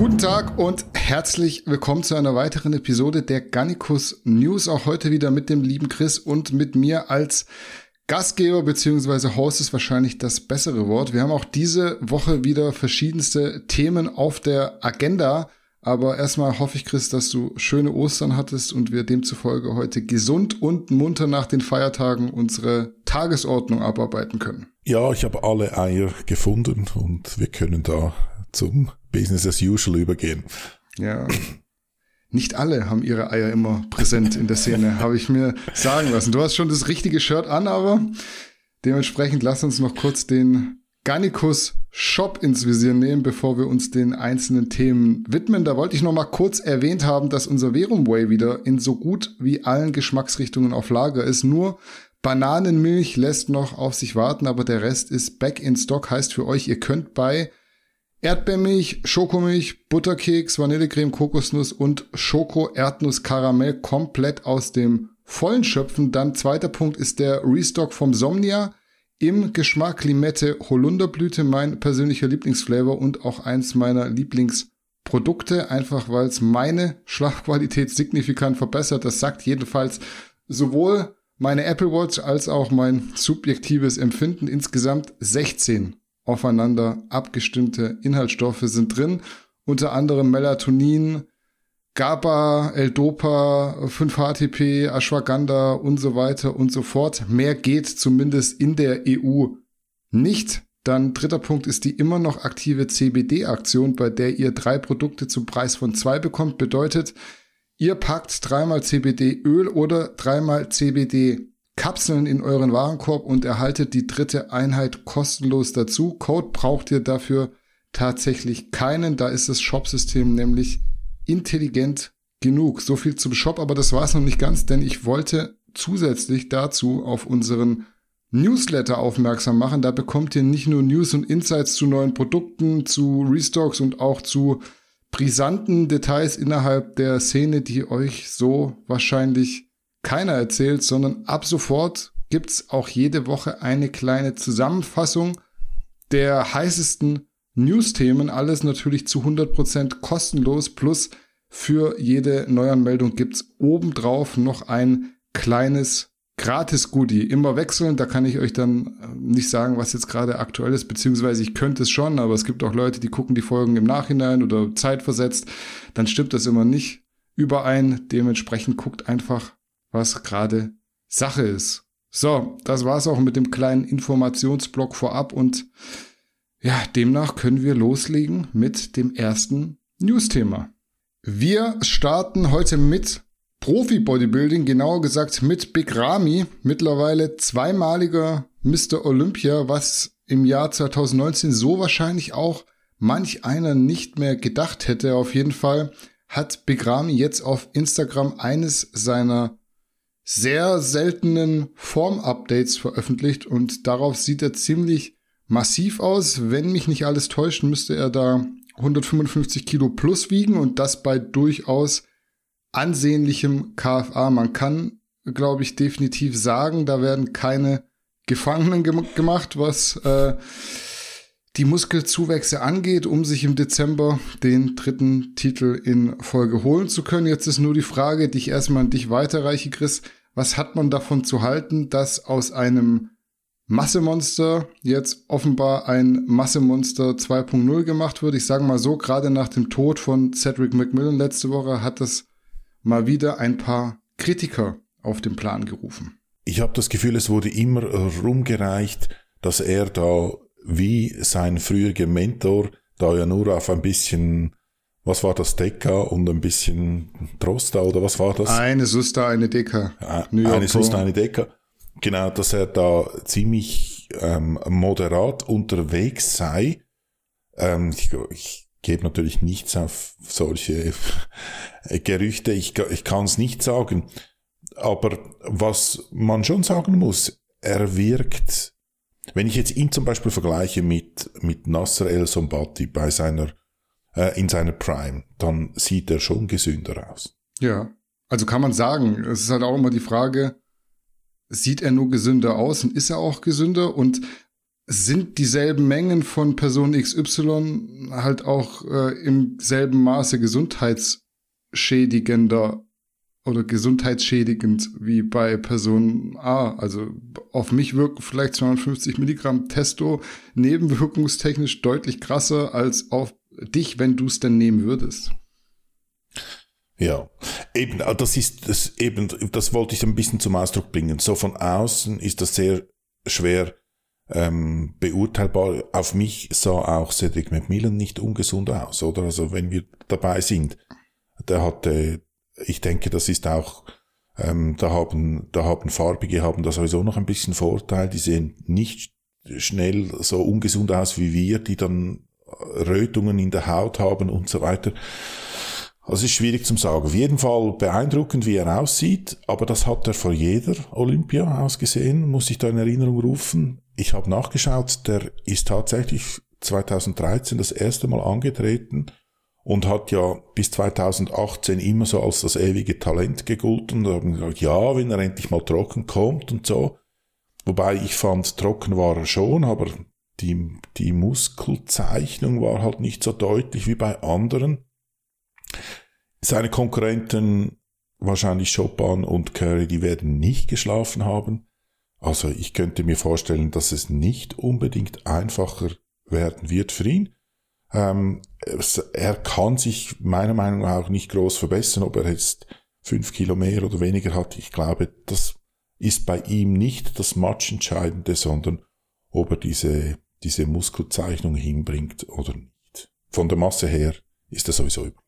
Guten Tag und herzlich willkommen zu einer weiteren Episode der Gannikus News. Auch heute wieder mit dem lieben Chris und mit mir als Gastgeber beziehungsweise Host ist wahrscheinlich das bessere Wort. Wir haben auch diese Woche wieder verschiedenste Themen auf der Agenda. Aber erstmal hoffe ich, Chris, dass du schöne Ostern hattest und wir demzufolge heute gesund und munter nach den Feiertagen unsere Tagesordnung abarbeiten können. Ja, ich habe alle Eier gefunden und wir können da zum Business as usual übergehen. Ja. Nicht alle haben ihre Eier immer präsent in der Szene, habe ich mir sagen lassen. Du hast schon das richtige Shirt an, aber dementsprechend lass uns noch kurz den Garnicus Shop ins Visier nehmen, bevor wir uns den einzelnen Themen widmen. Da wollte ich noch mal kurz erwähnt haben, dass unser Verum Way wieder in so gut wie allen Geschmacksrichtungen auf Lager ist. Nur Bananenmilch lässt noch auf sich warten, aber der Rest ist back in stock. Heißt für euch, ihr könnt bei Erdbeermilch, Schokomilch, Butterkeks, Vanillecreme, Kokosnuss und Schoko-Erdnuss-Karamell komplett aus dem Vollen schöpfen. Dann zweiter Punkt ist der Restock vom Somnia im Geschmack Limette Holunderblüte, mein persönlicher Lieblingsflavor und auch eins meiner Lieblingsprodukte, einfach weil es meine Schlafqualität signifikant verbessert. Das sagt jedenfalls sowohl meine Apple Watch als auch mein subjektives Empfinden. Insgesamt 16 aufeinander abgestimmte Inhaltsstoffe sind drin, unter anderem Melatonin, GABA, L-Dopa, 5-HTP, Ashwagandha und so weiter und so fort. Mehr geht zumindest in der EU nicht. Dann dritter Punkt ist die immer noch aktive CBD-Aktion, bei der ihr drei Produkte zum Preis von zwei bekommt. Bedeutet, ihr packt dreimal CBD-Öl oder dreimal CBD Kapseln in euren Warenkorb und erhaltet die dritte Einheit kostenlos dazu. Code braucht ihr dafür tatsächlich keinen. Da ist das Shop-System nämlich intelligent genug. So viel zum Shop, aber das war es noch nicht ganz, denn ich wollte zusätzlich dazu auf unseren Newsletter aufmerksam machen. Da bekommt ihr nicht nur News und Insights zu neuen Produkten, zu Restocks und auch zu brisanten Details innerhalb der Szene, die euch so wahrscheinlich keiner erzählt, sondern ab sofort gibt's auch jede Woche eine kleine Zusammenfassung der heißesten News-Themen. Alles natürlich zu 100% kostenlos. Plus für jede Neuanmeldung gibt's obendrauf noch ein kleines Gratis-Goodie. Immer wechseln, da kann ich euch dann äh, nicht sagen, was jetzt gerade aktuell ist, beziehungsweise ich könnte es schon, aber es gibt auch Leute, die gucken die Folgen im Nachhinein oder zeitversetzt. Dann stimmt das immer nicht überein. Dementsprechend guckt einfach was gerade Sache ist. So, das war's auch mit dem kleinen Informationsblock vorab und ja, demnach können wir loslegen mit dem ersten News-Thema. Wir starten heute mit Profi-Bodybuilding, genauer gesagt mit Big Ramy, mittlerweile zweimaliger Mr. Olympia, was im Jahr 2019 so wahrscheinlich auch manch einer nicht mehr gedacht hätte. Auf jeden Fall hat Big Ramy jetzt auf Instagram eines seiner sehr seltenen Form-Updates veröffentlicht und darauf sieht er ziemlich massiv aus. Wenn mich nicht alles täuscht, müsste er da 155 Kilo plus wiegen und das bei durchaus ansehnlichem KFA. Man kann, glaube ich, definitiv sagen, da werden keine Gefangenen gem gemacht, was äh, die Muskelzuwächse angeht, um sich im Dezember den dritten Titel in Folge holen zu können. Jetzt ist nur die Frage, die ich erstmal an dich weiterreiche, Chris was hat man davon zu halten, dass aus einem Massemonster jetzt offenbar ein Massemonster 2.0 gemacht wird. Ich sage mal so, gerade nach dem Tod von Cedric McMillan letzte Woche hat es mal wieder ein paar Kritiker auf den Plan gerufen. Ich habe das Gefühl, es wurde immer rumgereicht, dass er da wie sein früherer Mentor da ja nur auf ein bisschen was war das, Deka und ein bisschen Trosta oder was war das? Eine Susta, eine Deka. eine Susta, eine Deka. Genau, dass er da ziemlich ähm, moderat unterwegs sei. Ähm, ich, ich gebe natürlich nichts auf solche Gerüchte, ich, ich kann es nicht sagen. Aber was man schon sagen muss, er wirkt, wenn ich jetzt ihn zum Beispiel vergleiche mit, mit Nasser El Sombati bei seiner äh, in seiner Prime, dann sieht er schon gesünder aus. Ja, also kann man sagen, es ist halt auch immer die Frage, sieht er nur gesünder aus und ist er auch gesünder? Und sind dieselben Mengen von Person XY halt auch äh, im selben Maße gesundheitsschädigender oder gesundheitsschädigend wie bei Person A. Also auf mich wirken vielleicht 250 Milligramm Testo nebenwirkungstechnisch deutlich krasser als auf dich, wenn du es denn nehmen würdest. Ja, eben, ah, das ist das eben, das wollte ich ein bisschen zum Ausdruck bringen. So von außen ist das sehr schwer ähm, beurteilbar. Auf mich sah auch Cedric McMillan nicht ungesund aus, oder? Also wenn wir dabei sind, der hatte, ich denke, das ist auch, ähm, da haben, da haben Farbige haben da sowieso noch ein bisschen Vorteil. Die sehen nicht schnell so ungesund aus wie wir, die dann Rötungen in der Haut haben und so weiter. Also ist schwierig zu sagen. Auf jeden Fall beeindruckend, wie er aussieht, aber das hat er vor jeder Olympia ausgesehen, muss ich da in Erinnerung rufen. Ich habe nachgeschaut, der ist tatsächlich 2013 das erste Mal angetreten und hat ja bis 2018 immer so als das ewige Talent gegolten und haben gesagt, ja, wenn er endlich mal trocken kommt und so. Wobei ich fand, trocken war er schon, aber die, die Muskelzeichnung war halt nicht so deutlich wie bei anderen. Seine Konkurrenten, wahrscheinlich Chopin und Curry, die werden nicht geschlafen haben. Also ich könnte mir vorstellen, dass es nicht unbedingt einfacher werden wird für ihn. Ähm, er kann sich meiner Meinung nach auch nicht groß verbessern, ob er jetzt fünf Kilo mehr oder weniger hat. Ich glaube, das ist bei ihm nicht das Matchentscheidende, sondern ob er diese, diese Muskelzeichnung hinbringt oder nicht. Von der Masse her ist er sowieso über.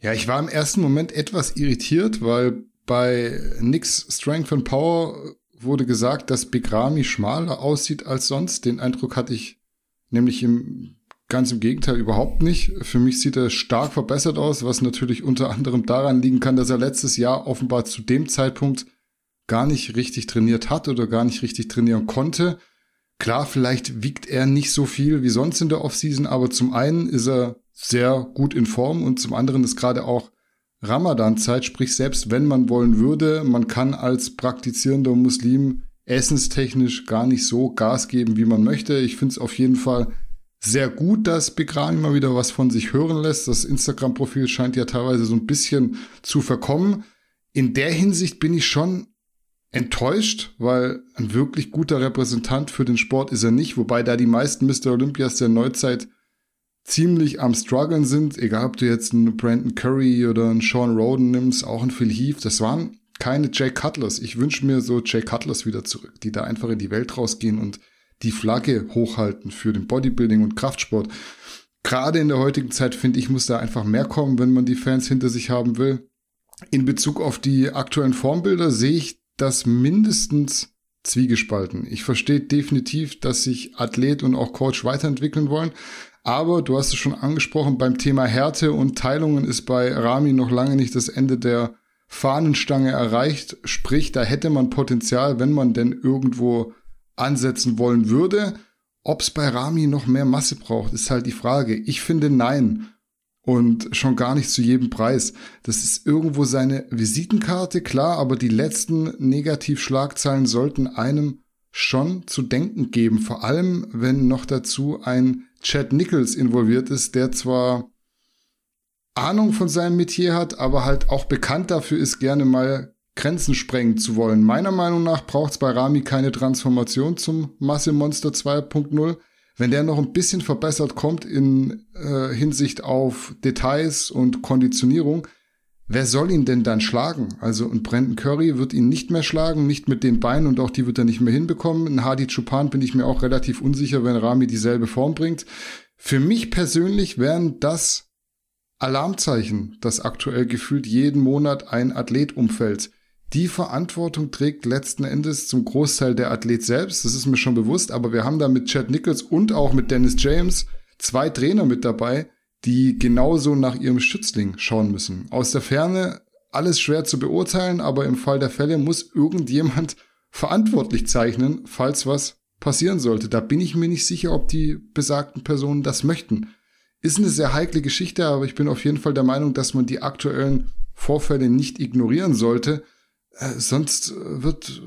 Ja, ich war im ersten Moment etwas irritiert, weil bei Nix Strength and Power wurde gesagt, dass Begrami schmaler aussieht als sonst. Den Eindruck hatte ich nämlich im ganz im Gegenteil überhaupt nicht. Für mich sieht er stark verbessert aus, was natürlich unter anderem daran liegen kann, dass er letztes Jahr offenbar zu dem Zeitpunkt gar nicht richtig trainiert hat oder gar nicht richtig trainieren konnte. Klar, vielleicht wiegt er nicht so viel wie sonst in der Offseason, aber zum einen ist er sehr gut in Form und zum anderen ist gerade auch Ramadan-Zeit, sprich selbst wenn man wollen würde, man kann als praktizierender Muslim essenstechnisch gar nicht so Gas geben, wie man möchte. Ich finde es auf jeden Fall sehr gut, dass Begrani mal wieder was von sich hören lässt. Das Instagram-Profil scheint ja teilweise so ein bisschen zu verkommen. In der Hinsicht bin ich schon enttäuscht, weil ein wirklich guter Repräsentant für den Sport ist er nicht, wobei da die meisten Mr. Olympias der Neuzeit ziemlich am struggeln sind, egal ob du jetzt einen Brandon Curry oder einen Sean Roden nimmst, auch einen Phil Heath, das waren keine Jay Cutlers. Ich wünsche mir so Jay Cutlers wieder zurück, die da einfach in die Welt rausgehen und die Flagge hochhalten für den Bodybuilding und Kraftsport. Gerade in der heutigen Zeit finde ich, muss da einfach mehr kommen, wenn man die Fans hinter sich haben will. In Bezug auf die aktuellen Formbilder sehe ich das mindestens zwiegespalten. Ich verstehe definitiv, dass sich Athlet und auch Coach weiterentwickeln wollen. Aber du hast es schon angesprochen, beim Thema Härte und Teilungen ist bei Rami noch lange nicht das Ende der Fahnenstange erreicht. Sprich, da hätte man Potenzial, wenn man denn irgendwo ansetzen wollen würde. Ob es bei Rami noch mehr Masse braucht, ist halt die Frage. Ich finde nein. Und schon gar nicht zu jedem Preis. Das ist irgendwo seine Visitenkarte, klar, aber die letzten Negativschlagzeilen sollten einem schon zu denken geben. Vor allem, wenn noch dazu ein Chad Nichols involviert ist, der zwar Ahnung von seinem Metier hat, aber halt auch bekannt dafür ist, gerne mal Grenzen sprengen zu wollen. Meiner Meinung nach braucht es bei Rami keine Transformation zum Masse Monster 2.0. Wenn der noch ein bisschen verbessert kommt in äh, Hinsicht auf Details und Konditionierung, wer soll ihn denn dann schlagen? Also ein Brandon Curry wird ihn nicht mehr schlagen, nicht mit den Beinen und auch die wird er nicht mehr hinbekommen. Ein Hadi Chupan bin ich mir auch relativ unsicher, wenn Rami dieselbe Form bringt. Für mich persönlich wären das Alarmzeichen, dass aktuell gefühlt jeden Monat ein Athlet umfällt. Die Verantwortung trägt letzten Endes zum Großteil der Athlet selbst, das ist mir schon bewusst, aber wir haben da mit Chad Nichols und auch mit Dennis James zwei Trainer mit dabei, die genauso nach ihrem Schützling schauen müssen. Aus der Ferne alles schwer zu beurteilen, aber im Fall der Fälle muss irgendjemand verantwortlich zeichnen, falls was passieren sollte. Da bin ich mir nicht sicher, ob die besagten Personen das möchten. Ist eine sehr heikle Geschichte, aber ich bin auf jeden Fall der Meinung, dass man die aktuellen Vorfälle nicht ignorieren sollte, äh, sonst wird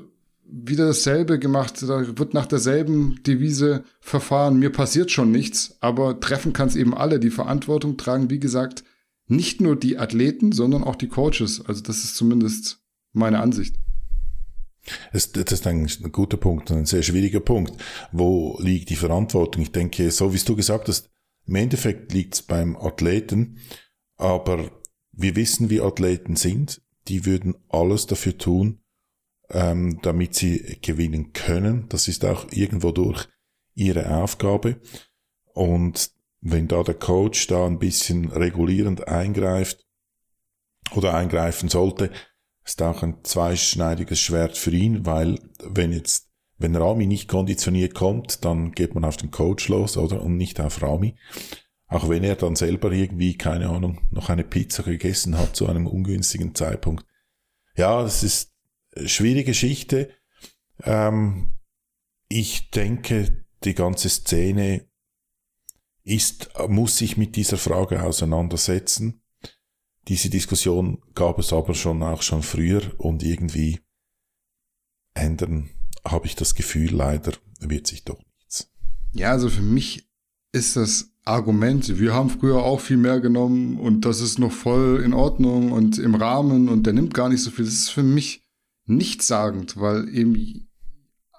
wieder dasselbe gemacht, da wird nach derselben Devise verfahren, mir passiert schon nichts, aber treffen kann es eben alle. Die Verantwortung tragen, wie gesagt, nicht nur die Athleten, sondern auch die Coaches. Also das ist zumindest meine Ansicht. Das, ist ein guter Punkt, ein sehr schwieriger Punkt. Wo liegt die Verantwortung? Ich denke, so wie du gesagt hast, im Endeffekt liegt es beim Athleten, aber wir wissen, wie Athleten sind. Die würden alles dafür tun, ähm, damit sie gewinnen können. Das ist auch irgendwo durch ihre Aufgabe. Und wenn da der Coach da ein bisschen regulierend eingreift oder eingreifen sollte, ist auch ein zweischneidiges Schwert für ihn, weil wenn jetzt, wenn Rami nicht konditioniert kommt, dann geht man auf den Coach los, oder? Und nicht auf Rami. Auch wenn er dann selber irgendwie, keine Ahnung, noch eine Pizza gegessen hat zu einem ungünstigen Zeitpunkt. Ja, das ist schwierige Geschichte. Ähm, ich denke, die ganze Szene ist, muss sich mit dieser Frage auseinandersetzen. Diese Diskussion gab es aber schon auch schon früher und irgendwie ändern, habe ich das Gefühl, leider wird sich doch nichts. Ja, also für mich ist das Argument, wir haben früher auch viel mehr genommen und das ist noch voll in Ordnung und im Rahmen und der nimmt gar nicht so viel. Das ist für mich nichtssagend, weil eben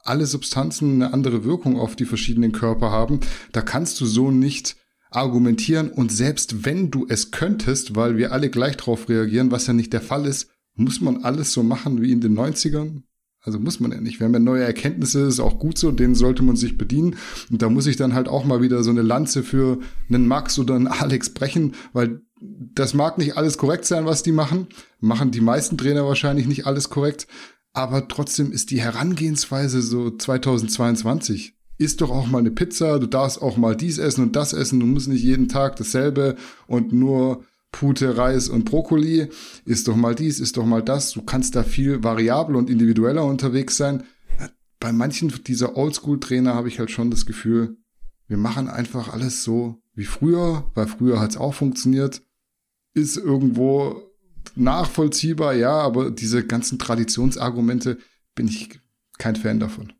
alle Substanzen eine andere Wirkung auf die verschiedenen Körper haben. Da kannst du so nicht argumentieren und selbst wenn du es könntest, weil wir alle gleich drauf reagieren, was ja nicht der Fall ist, muss man alles so machen wie in den 90ern? Also muss man ja nicht. Wir haben ja neue Erkenntnisse, ist auch gut so, denen sollte man sich bedienen. Und da muss ich dann halt auch mal wieder so eine Lanze für einen Max oder einen Alex brechen, weil das mag nicht alles korrekt sein, was die machen. Machen die meisten Trainer wahrscheinlich nicht alles korrekt. Aber trotzdem ist die Herangehensweise so 2022. Isst doch auch mal eine Pizza, du darfst auch mal dies essen und das essen, du musst nicht jeden Tag dasselbe und nur Pute, Reis und Brokkoli. Isst doch mal dies, isst doch mal das. Du kannst da viel variabler und individueller unterwegs sein. Bei manchen dieser Oldschool-Trainer habe ich halt schon das Gefühl, wir machen einfach alles so wie früher, weil früher hat es auch funktioniert ist irgendwo nachvollziehbar, ja, aber diese ganzen Traditionsargumente bin ich kein Fan davon.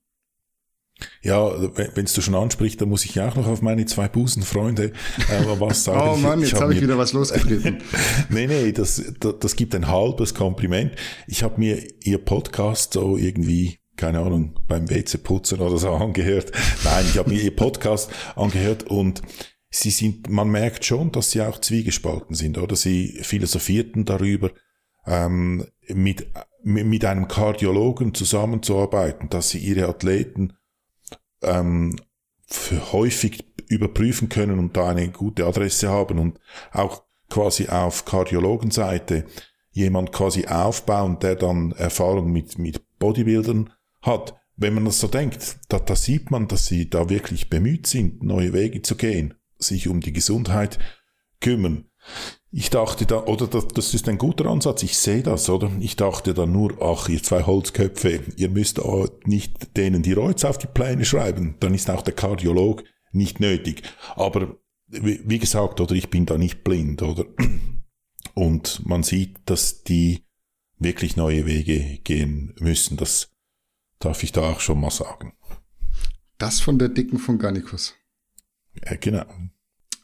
Ja, wenn du schon ansprichst, dann muss ich ja auch noch auf meine zwei Busenfreunde äh, was sagen. oh Mann, jetzt habe hab ich wieder was losgetreten. nee, nee, das, das, das gibt ein halbes Kompliment. Ich habe mir ihr Podcast so irgendwie keine Ahnung, beim WC putzen oder so angehört. Nein, ich habe mir ihr Podcast angehört und sie sind, man merkt schon, dass sie auch zwiegespalten sind, oder? Sie philosophierten darüber, ähm, mit, mit einem Kardiologen zusammenzuarbeiten, dass sie ihre Athleten ähm, häufig überprüfen können und da eine gute Adresse haben und auch quasi auf Kardiologenseite jemand quasi aufbauen, der dann Erfahrung mit, mit Bodybuildern hat. Wenn man das so denkt, da, da sieht man, dass sie da wirklich bemüht sind, neue Wege zu gehen sich um die Gesundheit kümmern. Ich dachte da, oder das, das ist ein guter Ansatz, ich sehe das, oder? Ich dachte da nur, ach, ihr zwei Holzköpfe, ihr müsst nicht denen die Reuz auf die Pläne schreiben, dann ist auch der Kardiolog nicht nötig. Aber wie gesagt, oder ich bin da nicht blind, oder? Und man sieht, dass die wirklich neue Wege gehen müssen. Das darf ich da auch schon mal sagen. Das von der Dicken von Garnicus. Ja, genau.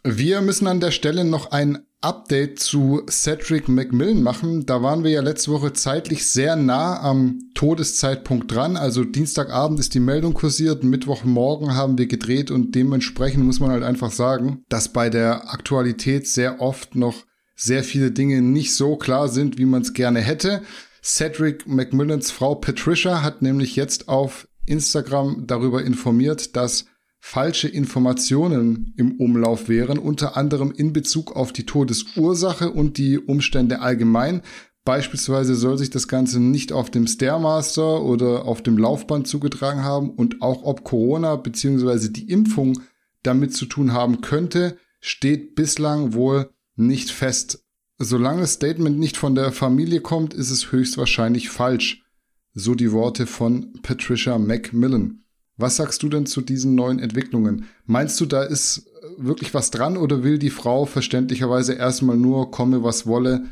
Wir müssen an der Stelle noch ein Update zu Cedric McMillan machen. Da waren wir ja letzte Woche zeitlich sehr nah am Todeszeitpunkt dran. Also Dienstagabend ist die Meldung kursiert, Mittwochmorgen haben wir gedreht und dementsprechend muss man halt einfach sagen, dass bei der Aktualität sehr oft noch sehr viele Dinge nicht so klar sind, wie man es gerne hätte. Cedric McMillans Frau Patricia hat nämlich jetzt auf Instagram darüber informiert, dass falsche Informationen im Umlauf wären, unter anderem in Bezug auf die Todesursache und die Umstände allgemein. Beispielsweise soll sich das Ganze nicht auf dem Stairmaster oder auf dem Laufband zugetragen haben und auch ob Corona bzw. die Impfung damit zu tun haben könnte, steht bislang wohl nicht fest. Solange das Statement nicht von der Familie kommt, ist es höchstwahrscheinlich falsch. So die Worte von Patricia Macmillan. Was sagst du denn zu diesen neuen Entwicklungen? Meinst du, da ist wirklich was dran oder will die Frau verständlicherweise erstmal nur, komme was wolle,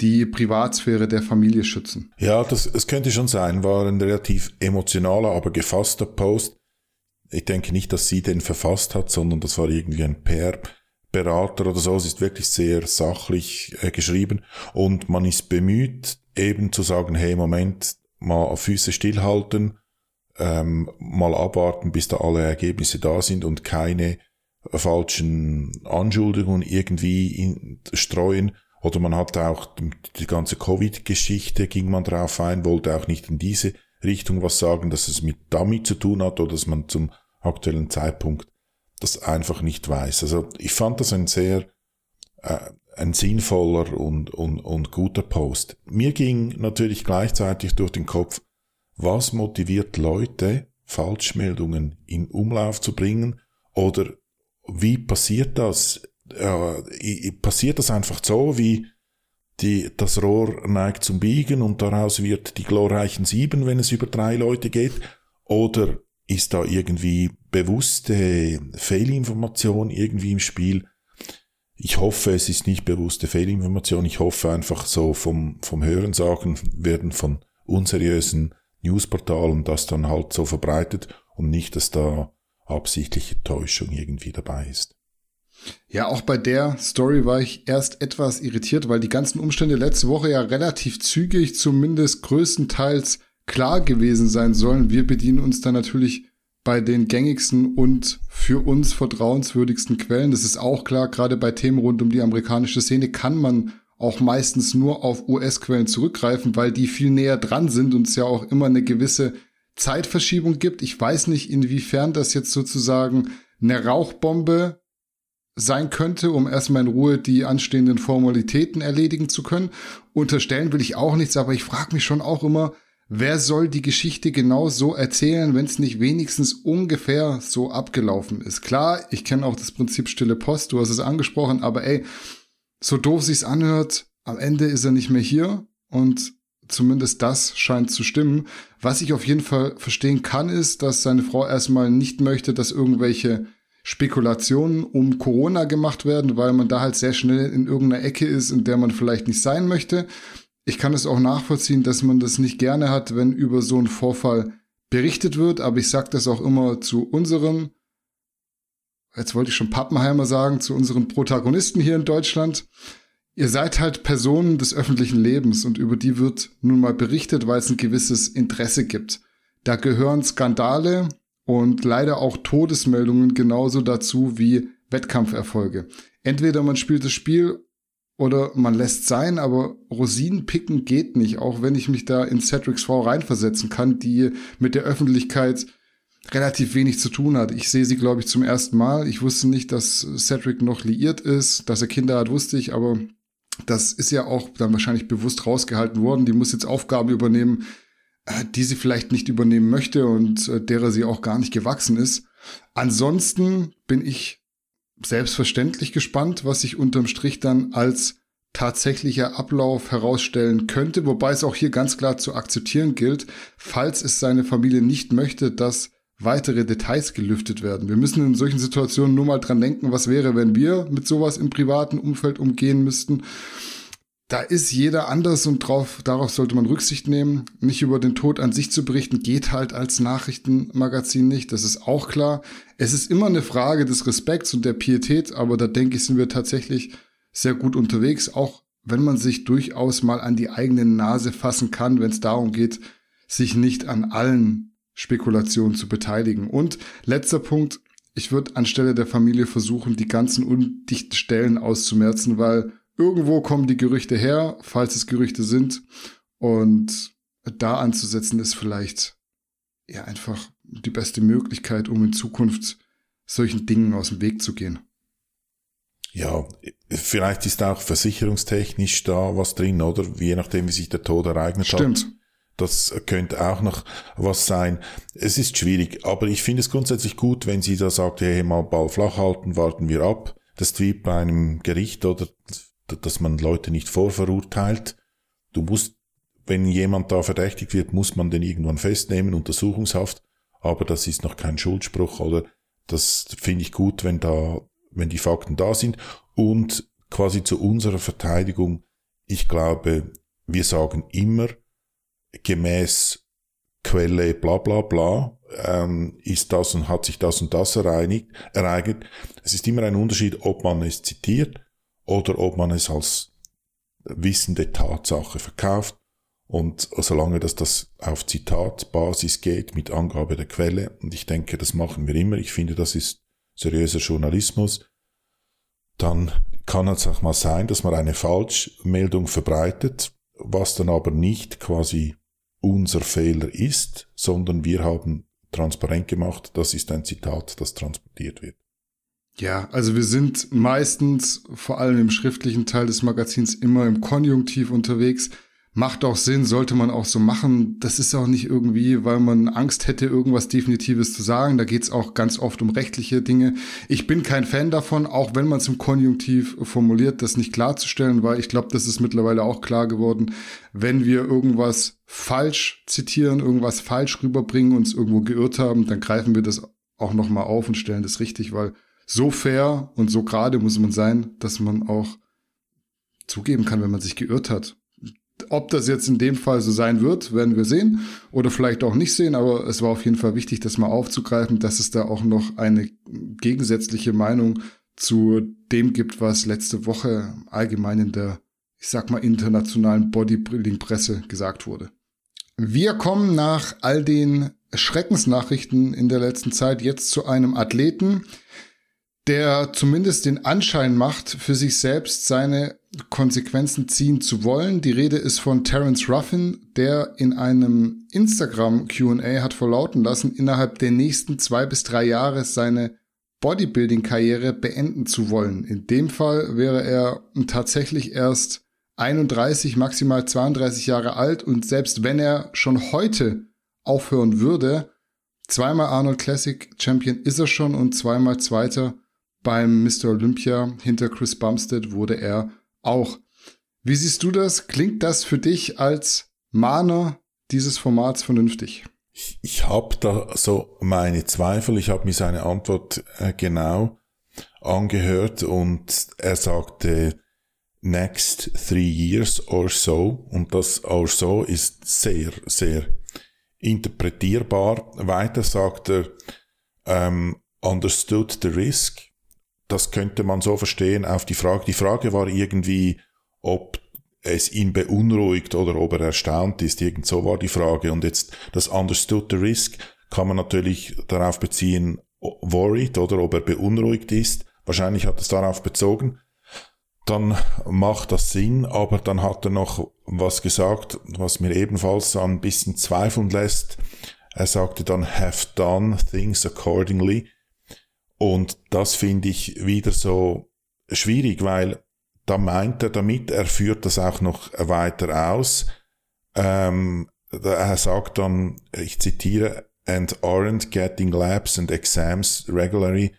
die Privatsphäre der Familie schützen. Ja, das, es könnte schon sein, war ein relativ emotionaler, aber gefasster Post. Ich denke nicht, dass sie den verfasst hat, sondern das war irgendwie ein PR-Berater oder so. Es ist wirklich sehr sachlich äh, geschrieben und man ist bemüht, eben zu sagen, hey, Moment, mal auf Füße stillhalten, ähm, mal abwarten, bis da alle Ergebnisse da sind und keine falschen Anschuldigungen irgendwie in, streuen. Oder man hat auch die ganze Covid-Geschichte, ging man drauf ein, wollte auch nicht in diese Richtung was sagen, dass es mit damit zu tun hat oder dass man zum aktuellen Zeitpunkt das einfach nicht weiß. Also ich fand das ein sehr äh, ein sinnvoller und, und, und guter Post. Mir ging natürlich gleichzeitig durch den Kopf, was motiviert Leute, Falschmeldungen in Umlauf zu bringen oder wie passiert das? Äh, passiert das einfach so, wie die, das Rohr neigt zum Biegen und daraus wird die glorreichen sieben, wenn es über drei Leute geht? Oder ist da irgendwie bewusste Fehlinformation irgendwie im Spiel? Ich hoffe, es ist nicht bewusste Fehlinformation. Ich hoffe einfach so vom, vom Hörensagen werden von unseriösen Newsportalen das dann halt so verbreitet und nicht, dass da absichtliche Täuschung irgendwie dabei ist. Ja, auch bei der Story war ich erst etwas irritiert, weil die ganzen Umstände letzte Woche ja relativ zügig, zumindest größtenteils klar gewesen sein sollen. Wir bedienen uns dann natürlich bei den gängigsten und für uns vertrauenswürdigsten Quellen. Das ist auch klar, gerade bei Themen rund um die amerikanische Szene kann man auch meistens nur auf US-Quellen zurückgreifen, weil die viel näher dran sind und es ja auch immer eine gewisse Zeitverschiebung gibt. Ich weiß nicht, inwiefern das jetzt sozusagen eine Rauchbombe sein könnte, um erstmal in Ruhe die anstehenden Formalitäten erledigen zu können. Unterstellen will ich auch nichts, aber ich frage mich schon auch immer, wer soll die Geschichte genau so erzählen, wenn es nicht wenigstens ungefähr so abgelaufen ist. Klar, ich kenne auch das Prinzip stille Post, du hast es angesprochen, aber ey, so doof sich's anhört, am Ende ist er nicht mehr hier und zumindest das scheint zu stimmen. Was ich auf jeden Fall verstehen kann, ist, dass seine Frau erstmal nicht möchte, dass irgendwelche Spekulationen um Corona gemacht werden, weil man da halt sehr schnell in irgendeiner Ecke ist, in der man vielleicht nicht sein möchte. Ich kann es auch nachvollziehen, dass man das nicht gerne hat, wenn über so einen Vorfall berichtet wird, aber ich sage das auch immer zu unseren, jetzt wollte ich schon Pappenheimer sagen, zu unseren Protagonisten hier in Deutschland. Ihr seid halt Personen des öffentlichen Lebens und über die wird nun mal berichtet, weil es ein gewisses Interesse gibt. Da gehören Skandale und leider auch Todesmeldungen genauso dazu wie Wettkampferfolge. Entweder man spielt das Spiel oder man lässt sein, aber Rosinen picken geht nicht, auch wenn ich mich da in Cedrics Frau reinversetzen kann, die mit der Öffentlichkeit relativ wenig zu tun hat. Ich sehe sie, glaube ich, zum ersten Mal. Ich wusste nicht, dass Cedric noch liiert ist, dass er Kinder hat, wusste ich, aber das ist ja auch dann wahrscheinlich bewusst rausgehalten worden. Die muss jetzt Aufgaben übernehmen, äh, die sie vielleicht nicht übernehmen möchte und äh, derer sie auch gar nicht gewachsen ist. Ansonsten bin ich selbstverständlich gespannt, was sich unterm Strich dann als tatsächlicher Ablauf herausstellen könnte, wobei es auch hier ganz klar zu akzeptieren gilt, falls es seine Familie nicht möchte, dass weitere Details gelüftet werden. Wir müssen in solchen Situationen nur mal dran denken, was wäre, wenn wir mit sowas im privaten Umfeld umgehen müssten. Da ist jeder anders und drauf, darauf sollte man Rücksicht nehmen. Nicht über den Tod an sich zu berichten, geht halt als Nachrichtenmagazin nicht. Das ist auch klar. Es ist immer eine Frage des Respekts und der Pietät, aber da denke ich, sind wir tatsächlich sehr gut unterwegs, auch wenn man sich durchaus mal an die eigene Nase fassen kann, wenn es darum geht, sich nicht an allen Spekulation zu beteiligen. Und letzter Punkt, ich würde anstelle der Familie versuchen, die ganzen undichten Stellen auszumerzen, weil irgendwo kommen die Gerüchte her, falls es Gerüchte sind. Und da anzusetzen ist vielleicht ja einfach die beste Möglichkeit, um in Zukunft solchen Dingen aus dem Weg zu gehen. Ja, vielleicht ist auch versicherungstechnisch da was drin, oder? Je nachdem, wie sich der Tod ereignet Stimmt. hat. Stimmt. Das könnte auch noch was sein. Es ist schwierig, aber ich finde es grundsätzlich gut, wenn sie da sagt, hey, mal Ball flach halten, warten wir ab. Das wie bei einem Gericht oder, dass man Leute nicht vorverurteilt. Du musst, wenn jemand da verdächtigt wird, muss man den irgendwann festnehmen, Untersuchungshaft. Aber das ist noch kein Schuldspruch oder das finde ich gut, wenn da, wenn die Fakten da sind. Und quasi zu unserer Verteidigung ich glaube, wir sagen immer gemäß Quelle bla bla bla ähm, ist das und hat sich das und das ereignet. ereignet. Es ist immer ein Unterschied, ob man es zitiert oder ob man es als wissende Tatsache verkauft. Und solange dass das auf Zitatbasis geht mit Angabe der Quelle, und ich denke, das machen wir immer, ich finde, das ist seriöser Journalismus, dann kann es auch mal sein, dass man eine Falschmeldung verbreitet, was dann aber nicht quasi unser Fehler ist, sondern wir haben transparent gemacht, das ist ein Zitat, das transportiert wird. Ja, also wir sind meistens, vor allem im schriftlichen Teil des Magazins, immer im Konjunktiv unterwegs. Macht auch Sinn, sollte man auch so machen. Das ist auch nicht irgendwie, weil man Angst hätte, irgendwas Definitives zu sagen. Da geht's auch ganz oft um rechtliche Dinge. Ich bin kein Fan davon, auch wenn man es im Konjunktiv formuliert, das nicht klarzustellen, weil ich glaube, das ist mittlerweile auch klar geworden. Wenn wir irgendwas falsch zitieren, irgendwas falsch rüberbringen, uns irgendwo geirrt haben, dann greifen wir das auch nochmal auf und stellen das richtig, weil so fair und so gerade muss man sein, dass man auch zugeben kann, wenn man sich geirrt hat. Ob das jetzt in dem Fall so sein wird, werden wir sehen oder vielleicht auch nicht sehen, aber es war auf jeden Fall wichtig, das mal aufzugreifen, dass es da auch noch eine gegensätzliche Meinung zu dem gibt, was letzte Woche allgemein in der, ich sag mal, internationalen Bodybuilding-Presse gesagt wurde. Wir kommen nach all den Schreckensnachrichten in der letzten Zeit jetzt zu einem Athleten, der zumindest den Anschein macht, für sich selbst seine Konsequenzen ziehen zu wollen. Die Rede ist von Terence Ruffin, der in einem Instagram QA hat verlauten lassen, innerhalb der nächsten zwei bis drei Jahre seine Bodybuilding-Karriere beenden zu wollen. In dem Fall wäre er tatsächlich erst 31, maximal 32 Jahre alt und selbst wenn er schon heute aufhören würde, zweimal Arnold Classic Champion ist er schon und zweimal Zweiter beim Mr. Olympia hinter Chris Bumstead wurde er auch. Wie siehst du das? Klingt das für dich als Mahner dieses Formats vernünftig? Ich, ich habe da so meine Zweifel. Ich habe mir seine Antwort äh, genau angehört und er sagte next three years or so und das or so ist sehr, sehr interpretierbar. Weiter sagt er, um, understood the risk das könnte man so verstehen auf die Frage. Die Frage war irgendwie, ob es ihn beunruhigt oder ob er erstaunt ist. Irgend so war die Frage. Und jetzt das Understood the Risk kann man natürlich darauf beziehen, worried oder ob er beunruhigt ist. Wahrscheinlich hat es darauf bezogen. Dann macht das Sinn, aber dann hat er noch was gesagt, was mir ebenfalls ein bisschen zweifeln lässt. Er sagte dann, have done things accordingly. Und das finde ich wieder so schwierig, weil da meint er damit, er führt das auch noch weiter aus. Ähm, er sagt dann, ich zitiere, and aren't getting labs and exams regularly,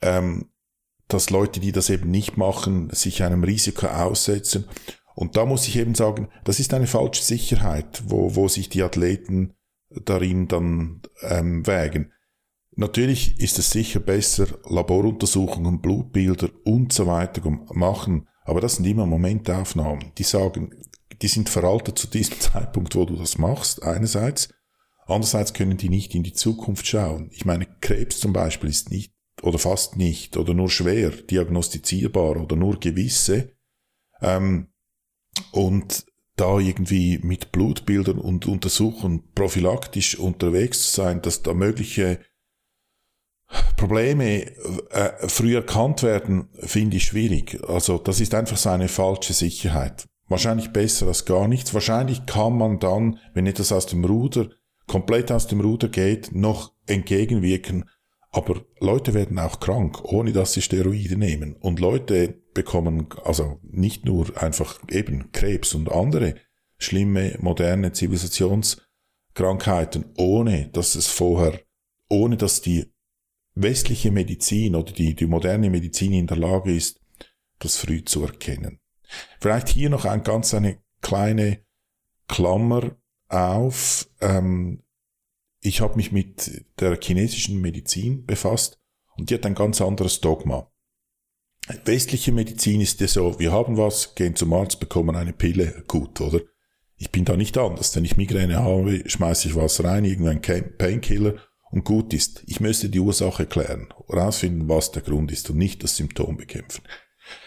ähm, dass Leute, die das eben nicht machen, sich einem Risiko aussetzen. Und da muss ich eben sagen, das ist eine falsche Sicherheit, wo, wo sich die Athleten darin dann ähm, wägen. Natürlich ist es sicher besser, Laboruntersuchungen, Blutbilder und so weiter machen, aber das sind immer Momentaufnahmen. Die sagen, die sind veraltet zu diesem Zeitpunkt, wo du das machst, einerseits. Andererseits können die nicht in die Zukunft schauen. Ich meine, Krebs zum Beispiel ist nicht oder fast nicht oder nur schwer diagnostizierbar oder nur gewisse. Ähm, und da irgendwie mit Blutbildern und Untersuchungen prophylaktisch unterwegs zu sein, dass da mögliche Probleme äh, früh erkannt werden, finde ich schwierig. Also das ist einfach so eine falsche Sicherheit. Wahrscheinlich besser als gar nichts. Wahrscheinlich kann man dann, wenn etwas aus dem Ruder, komplett aus dem Ruder geht, noch entgegenwirken. Aber Leute werden auch krank, ohne dass sie Steroide nehmen. Und Leute bekommen also nicht nur einfach eben Krebs und andere schlimme moderne Zivilisationskrankheiten, ohne dass es vorher, ohne dass die westliche Medizin oder die, die moderne Medizin in der Lage ist, das früh zu erkennen. Vielleicht hier noch ein ganz eine kleine Klammer auf. Ähm, ich habe mich mit der chinesischen Medizin befasst und die hat ein ganz anderes Dogma. Westliche Medizin ist ja so, wir haben was, gehen zum Arzt, bekommen eine Pille, gut, oder? Ich bin da nicht anders. Wenn ich Migräne habe, schmeiße ich was rein, irgendein Painkiller und gut ist. Ich müsste die Ursache klären, herausfinden, was der Grund ist und nicht das Symptom bekämpfen.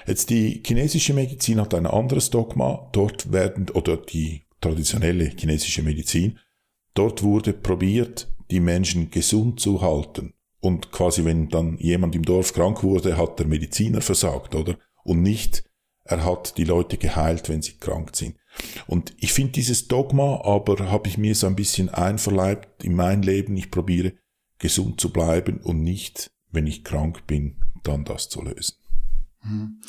Jetzt die chinesische Medizin hat ein anderes Dogma. Dort werden, oder die traditionelle chinesische Medizin, dort wurde probiert, die Menschen gesund zu halten. Und quasi, wenn dann jemand im Dorf krank wurde, hat der Mediziner versagt, oder? Und nicht, er hat die Leute geheilt, wenn sie krank sind. Und ich finde dieses Dogma, aber habe ich mir so ein bisschen einverleibt in mein Leben. Ich probiere gesund zu bleiben und nicht, wenn ich krank bin, dann das zu lösen. Mhm.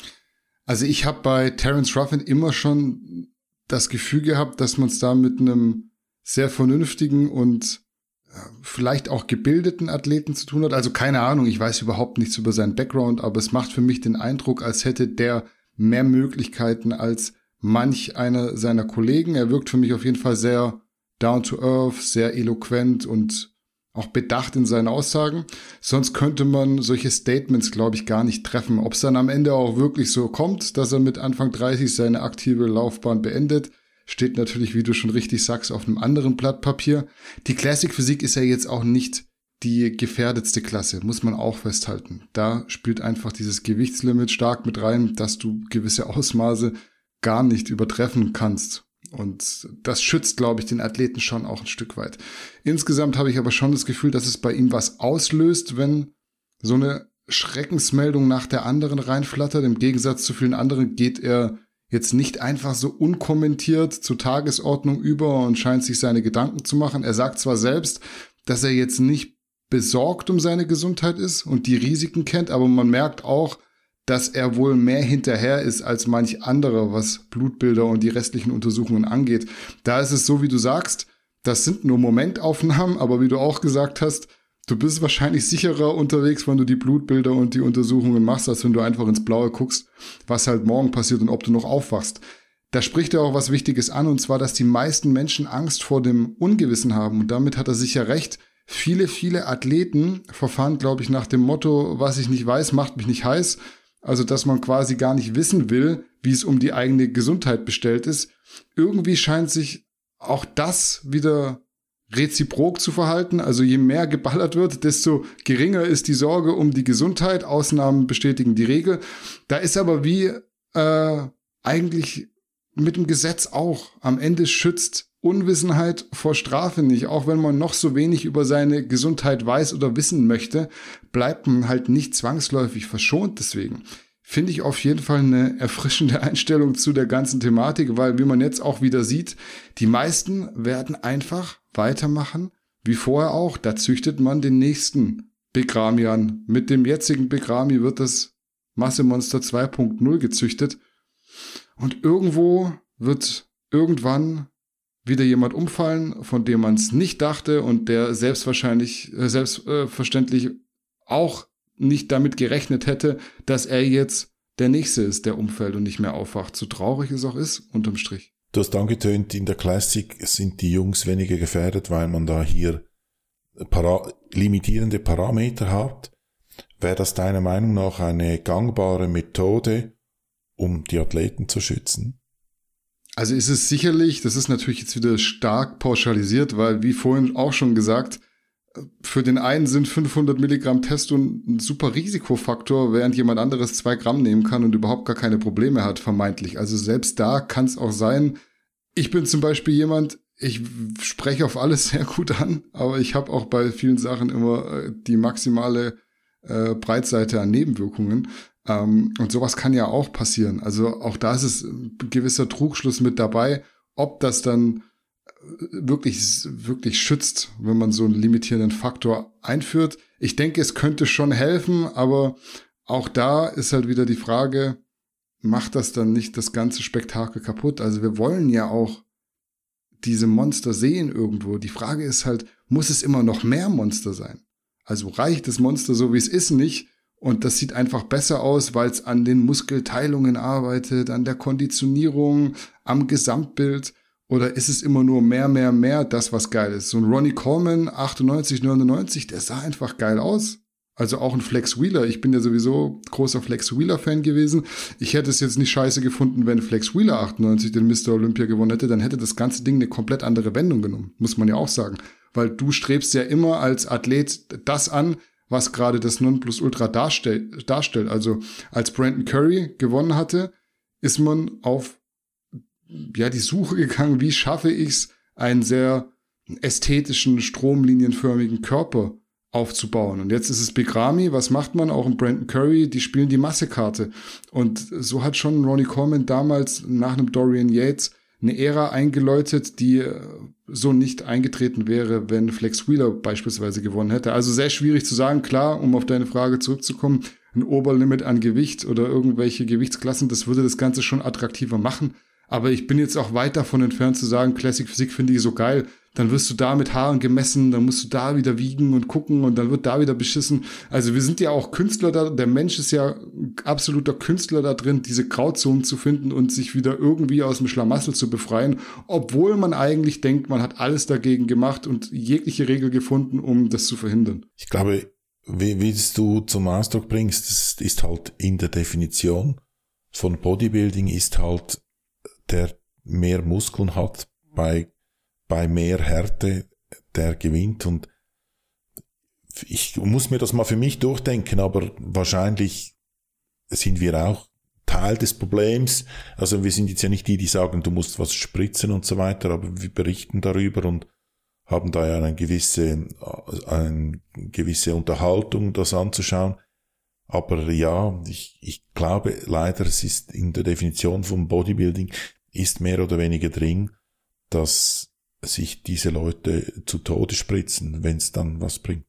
Also ich habe bei Terence Ruffin immer schon das Gefühl gehabt, dass man es da mit einem sehr vernünftigen und äh, vielleicht auch gebildeten Athleten zu tun hat. Also keine Ahnung, ich weiß überhaupt nichts über seinen Background, aber es macht für mich den Eindruck, als hätte der mehr Möglichkeiten als manch einer seiner Kollegen. Er wirkt für mich auf jeden Fall sehr down to earth, sehr eloquent und auch bedacht in seinen Aussagen. Sonst könnte man solche Statements, glaube ich, gar nicht treffen. Ob es dann am Ende auch wirklich so kommt, dass er mit Anfang 30 seine aktive Laufbahn beendet, steht natürlich, wie du schon richtig sagst, auf einem anderen Blatt Papier. Die Classic Physik ist ja jetzt auch nicht die gefährdetste Klasse, muss man auch festhalten. Da spielt einfach dieses Gewichtslimit stark mit rein, dass du gewisse Ausmaße gar nicht übertreffen kannst. Und das schützt, glaube ich, den Athleten schon auch ein Stück weit. Insgesamt habe ich aber schon das Gefühl, dass es bei ihm was auslöst, wenn so eine Schreckensmeldung nach der anderen reinflattert. Im Gegensatz zu vielen anderen geht er jetzt nicht einfach so unkommentiert zur Tagesordnung über und scheint sich seine Gedanken zu machen. Er sagt zwar selbst, dass er jetzt nicht besorgt um seine Gesundheit ist und die Risiken kennt, aber man merkt auch, dass er wohl mehr hinterher ist als manch anderer, was Blutbilder und die restlichen Untersuchungen angeht. Da ist es so, wie du sagst, das sind nur Momentaufnahmen, aber wie du auch gesagt hast, du bist wahrscheinlich sicherer unterwegs, wenn du die Blutbilder und die Untersuchungen machst, als wenn du einfach ins Blaue guckst, was halt morgen passiert und ob du noch aufwachst. Da spricht er auch was Wichtiges an, und zwar, dass die meisten Menschen Angst vor dem Ungewissen haben. Und damit hat er sicher recht. Viele, viele Athleten verfahren, glaube ich, nach dem Motto, was ich nicht weiß, macht mich nicht heiß. Also, dass man quasi gar nicht wissen will, wie es um die eigene Gesundheit bestellt ist. Irgendwie scheint sich auch das wieder reziprok zu verhalten. Also je mehr geballert wird, desto geringer ist die Sorge um die Gesundheit. Ausnahmen bestätigen die Regel. Da ist aber wie äh, eigentlich mit dem Gesetz auch. Am Ende schützt Unwissenheit vor Strafe nicht. Auch wenn man noch so wenig über seine Gesundheit weiß oder wissen möchte, bleibt man halt nicht zwangsläufig verschont deswegen. Finde ich auf jeden Fall eine erfrischende Einstellung zu der ganzen Thematik, weil wie man jetzt auch wieder sieht, die meisten werden einfach weitermachen, wie vorher auch. Da züchtet man den nächsten Begrami an. Mit dem jetzigen Begrami wird das Massemonster 2.0 gezüchtet. Und irgendwo wird irgendwann wieder jemand umfallen, von dem man es nicht dachte und der selbstwahrscheinlich, äh, selbstverständlich auch nicht damit gerechnet hätte, dass er jetzt der Nächste ist, der umfällt und nicht mehr aufwacht. So traurig es auch ist, unterm Strich. Du hast angetönt, in der Classic sind die Jungs weniger gefährdet, weil man da hier para limitierende Parameter hat. Wäre das deiner Meinung nach eine gangbare Methode, um die Athleten zu schützen? Also ist es sicherlich, das ist natürlich jetzt wieder stark pauschalisiert, weil wie vorhin auch schon gesagt, für den einen sind 500 Milligramm Testo ein super Risikofaktor, während jemand anderes zwei Gramm nehmen kann und überhaupt gar keine Probleme hat, vermeintlich. Also selbst da kann es auch sein. Ich bin zum Beispiel jemand, ich spreche auf alles sehr gut an, aber ich habe auch bei vielen Sachen immer äh, die maximale äh, Breitseite an Nebenwirkungen. Ähm, und sowas kann ja auch passieren. Also auch da ist es ein gewisser Trugschluss mit dabei, ob das dann äh, wirklich, wirklich schützt, wenn man so einen limitierenden Faktor einführt. Ich denke, es könnte schon helfen, aber auch da ist halt wieder die Frage, macht das dann nicht das ganze Spektakel kaputt? Also wir wollen ja auch diese Monster sehen irgendwo. Die Frage ist halt, muss es immer noch mehr Monster sein? Also reicht das Monster so wie es ist nicht, und das sieht einfach besser aus, weil es an den Muskelteilungen arbeitet, an der Konditionierung, am Gesamtbild. Oder ist es immer nur mehr, mehr, mehr das, was geil ist? So ein Ronnie Coleman 98, 99, der sah einfach geil aus. Also auch ein Flex Wheeler. Ich bin ja sowieso großer Flex Wheeler Fan gewesen. Ich hätte es jetzt nicht scheiße gefunden, wenn Flex Wheeler 98 den Mr. Olympia gewonnen hätte. Dann hätte das ganze Ding eine komplett andere Wendung genommen. Muss man ja auch sagen. Weil du strebst ja immer als Athlet das an, was gerade das Nonplusultra darstellt, darstellt. Also als Brandon Curry gewonnen hatte, ist man auf ja die Suche gegangen, wie schaffe ich es, einen sehr ästhetischen, stromlinienförmigen Körper aufzubauen. Und jetzt ist es Begrami, was macht man? Auch in Brandon Curry, die spielen die Massekarte. Und so hat schon Ronnie Coleman damals nach einem Dorian Yates eine Ära eingeläutet, die äh, so nicht eingetreten wäre, wenn Flex Wheeler beispielsweise gewonnen hätte. Also sehr schwierig zu sagen. Klar, um auf deine Frage zurückzukommen, ein Oberlimit an Gewicht oder irgendwelche Gewichtsklassen, das würde das Ganze schon attraktiver machen. Aber ich bin jetzt auch weit davon entfernt zu sagen, Classic Physik finde ich so geil dann wirst du da mit Haaren gemessen, dann musst du da wieder wiegen und gucken und dann wird da wieder beschissen. Also wir sind ja auch Künstler da, der Mensch ist ja absoluter Künstler da drin, diese Grauzonen zu finden und sich wieder irgendwie aus dem Schlamassel zu befreien, obwohl man eigentlich denkt, man hat alles dagegen gemacht und jegliche Regel gefunden, um das zu verhindern. Ich glaube, wie, wie du zum Ausdruck bringst, das ist halt in der Definition von Bodybuilding ist halt der mehr Muskeln hat bei bei mehr Härte, der gewinnt und ich muss mir das mal für mich durchdenken, aber wahrscheinlich sind wir auch Teil des Problems. Also wir sind jetzt ja nicht die, die sagen, du musst was spritzen und so weiter, aber wir berichten darüber und haben da ja eine gewisse, eine gewisse Unterhaltung, das anzuschauen. Aber ja, ich, ich glaube leider, es ist in der Definition vom Bodybuilding ist mehr oder weniger drin, dass sich diese Leute zu Tode spritzen, wenn es dann was bringt.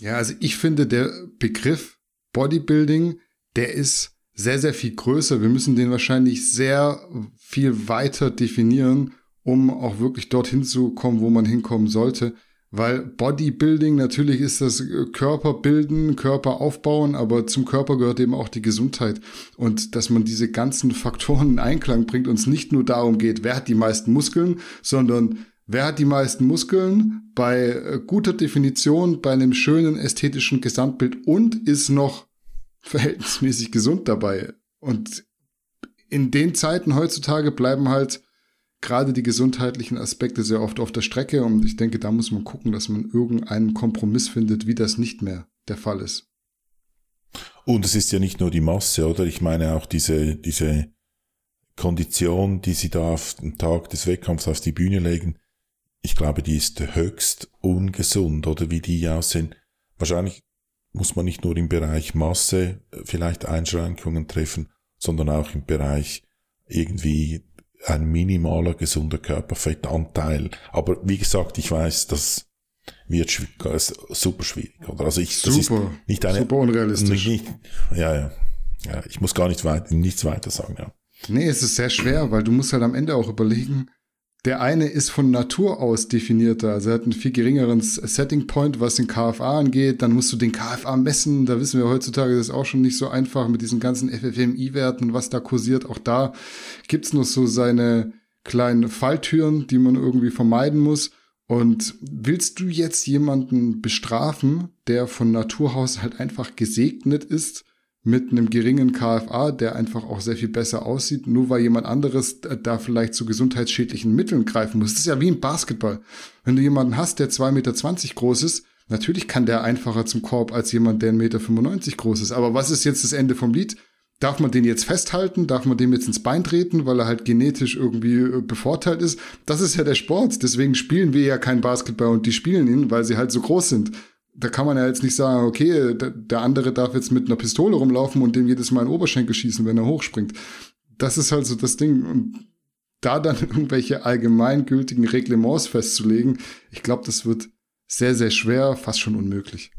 Ja, also ich finde, der Begriff Bodybuilding, der ist sehr, sehr viel größer. Wir müssen den wahrscheinlich sehr viel weiter definieren, um auch wirklich dorthin zu kommen, wo man hinkommen sollte. Weil Bodybuilding, natürlich ist das Körper bilden, Körper aufbauen, aber zum Körper gehört eben auch die Gesundheit. Und dass man diese ganzen Faktoren in Einklang bringt und es nicht nur darum geht, wer hat die meisten Muskeln, sondern Wer hat die meisten Muskeln? Bei äh, guter Definition, bei einem schönen ästhetischen Gesamtbild und ist noch verhältnismäßig gesund dabei. Und in den Zeiten heutzutage bleiben halt gerade die gesundheitlichen Aspekte sehr oft auf der Strecke und ich denke, da muss man gucken, dass man irgendeinen Kompromiss findet, wie das nicht mehr der Fall ist. Und es ist ja nicht nur die Masse, oder? Ich meine auch diese, diese Kondition, die sie da auf den Tag des Wettkampfs auf die Bühne legen, ich glaube, die ist höchst ungesund oder wie die aussehen. Wahrscheinlich muss man nicht nur im Bereich Masse äh, vielleicht Einschränkungen treffen, sondern auch im Bereich irgendwie ein minimaler gesunder Körperfettanteil. Aber wie gesagt, ich weiß, das wird super schwierig. Oder? Also ich, das super, ist nicht eine, super unrealistisch. Nicht, ja, ja, ja. Ich muss gar nicht weit, nichts weiter sagen. Ja. Nee, es ist sehr schwer, weil du musst halt am Ende auch überlegen, der eine ist von Natur aus definierter, also er hat einen viel geringeren Setting Point, was den KFA angeht. Dann musst du den KFA messen. Da wissen wir heutzutage, das ist auch schon nicht so einfach mit diesen ganzen FFMI-Werten, was da kursiert. Auch da gibt's noch so seine kleinen Falltüren, die man irgendwie vermeiden muss. Und willst du jetzt jemanden bestrafen, der von Naturhaus halt einfach gesegnet ist mit einem geringen KFA, der einfach auch sehr viel besser aussieht, nur weil jemand anderes da vielleicht zu gesundheitsschädlichen Mitteln greifen muss. Das ist ja wie im Basketball. Wenn du jemanden hast, der 2,20 Meter groß ist, natürlich kann der einfacher zum Korb als jemand, der 1,95 Meter groß ist. Aber was ist jetzt das Ende vom Lied? Darf man den jetzt festhalten? Darf man dem jetzt ins Bein treten, weil er halt genetisch irgendwie äh, bevorteilt ist? Das ist ja der Sport. Deswegen spielen wir ja kein Basketball und die spielen ihn, weil sie halt so groß sind da kann man ja jetzt nicht sagen, okay, der andere darf jetzt mit einer Pistole rumlaufen und dem jedes Mal in den Oberschenkel schießen, wenn er hochspringt. Das ist halt so das Ding. Und da dann irgendwelche allgemeingültigen Reglements festzulegen, ich glaube, das wird sehr, sehr schwer, fast schon unmöglich.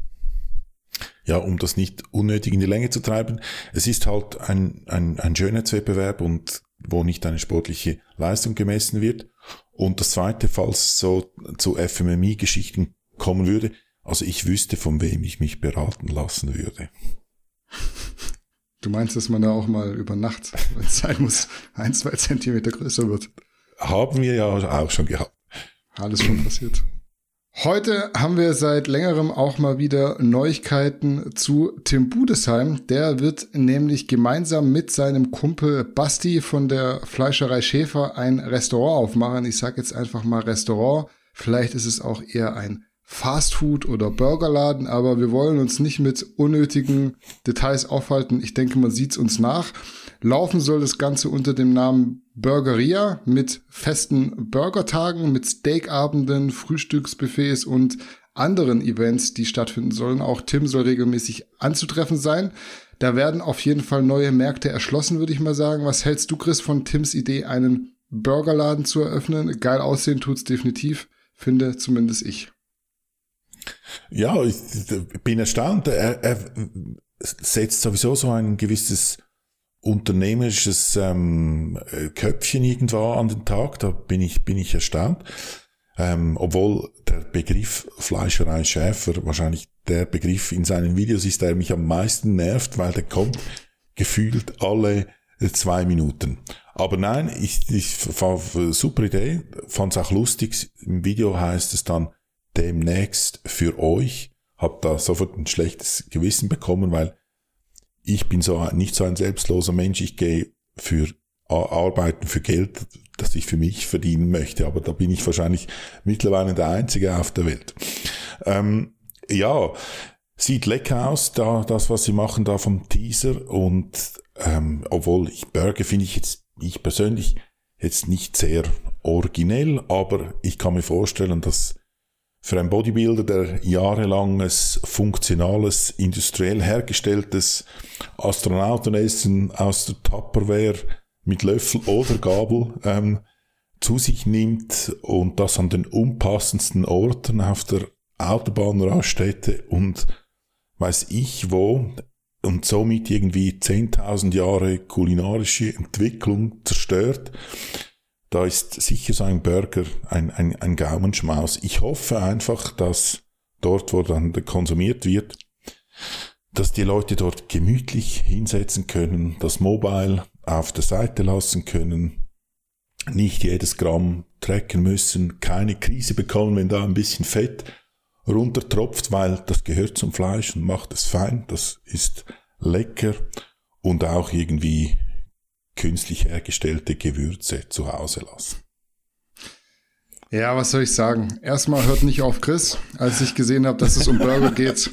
Ja, um das nicht unnötig in die Länge zu treiben. Es ist halt ein, ein, ein Schönheitswettbewerb und wo nicht eine sportliche Leistung gemessen wird. Und das zweite, falls es so zu FMMI-Geschichten kommen würde, also ich wüsste, von wem ich mich beraten lassen würde. Du meinst, dass man da auch mal über Nacht, wenn es sein muss, ein, zwei Zentimeter größer wird? Haben wir ja auch schon gehabt. Alles schon passiert. Heute haben wir seit längerem auch mal wieder Neuigkeiten zu Tim Budesheim. Der wird nämlich gemeinsam mit seinem Kumpel Basti von der Fleischerei Schäfer ein Restaurant aufmachen. Ich sage jetzt einfach mal Restaurant. Vielleicht ist es auch eher ein Fastfood oder Burgerladen, aber wir wollen uns nicht mit unnötigen Details aufhalten. Ich denke, man sieht's uns nach. Laufen soll das Ganze unter dem Namen Burgeria mit festen Burgertagen, mit Steakabenden, Frühstücksbuffets und anderen Events, die stattfinden sollen. Auch Tim soll regelmäßig anzutreffen sein. Da werden auf jeden Fall neue Märkte erschlossen, würde ich mal sagen. Was hältst du, Chris, von Tims Idee, einen Burgerladen zu eröffnen? Geil aussehen tut's definitiv, finde zumindest ich. Ja, ich bin erstaunt. Er, er setzt sowieso so ein gewisses unternehmerisches ähm, Köpfchen irgendwo an den Tag. Da bin ich, bin ich erstaunt. Ähm, obwohl der Begriff Fleischerei Schäfer wahrscheinlich der Begriff in seinen Videos ist, der mich am meisten nervt, weil der kommt gefühlt alle zwei Minuten. Aber nein, ich, ich super Idee, fand es auch lustig. Im Video heißt es dann demnächst für euch. Hab da sofort ein schlechtes Gewissen bekommen, weil ich bin so nicht so ein selbstloser Mensch. Ich gehe für Arbeiten für Geld, das ich für mich verdienen möchte. Aber da bin ich wahrscheinlich mittlerweile der Einzige auf der Welt. Ähm, ja, sieht lecker aus, da, das, was sie machen da vom Teaser. Und ähm, obwohl ich Burger finde ich jetzt, ich persönlich jetzt nicht sehr originell, aber ich kann mir vorstellen, dass für einen Bodybuilder, der jahrelanges, funktionales, industriell hergestelltes Astronautenessen aus der Tupperware mit Löffel oder Gabel ähm, zu sich nimmt und das an den unpassendsten Orten auf der Autobahnraststätte und weiß ich wo und somit irgendwie 10.000 Jahre kulinarische Entwicklung zerstört, da ist sicher so ein Burger ein, ein, ein Gaumenschmaus. Ich hoffe einfach, dass dort, wo dann konsumiert wird, dass die Leute dort gemütlich hinsetzen können, das Mobile auf der Seite lassen können, nicht jedes Gramm trecken müssen, keine Krise bekommen, wenn da ein bisschen Fett runtertropft, weil das gehört zum Fleisch und macht es fein, das ist lecker und auch irgendwie künstlich hergestellte Gewürze zu Hause lassen. Ja, was soll ich sagen? Erstmal hört nicht auf Chris. Als ich gesehen habe, dass es um Burger geht,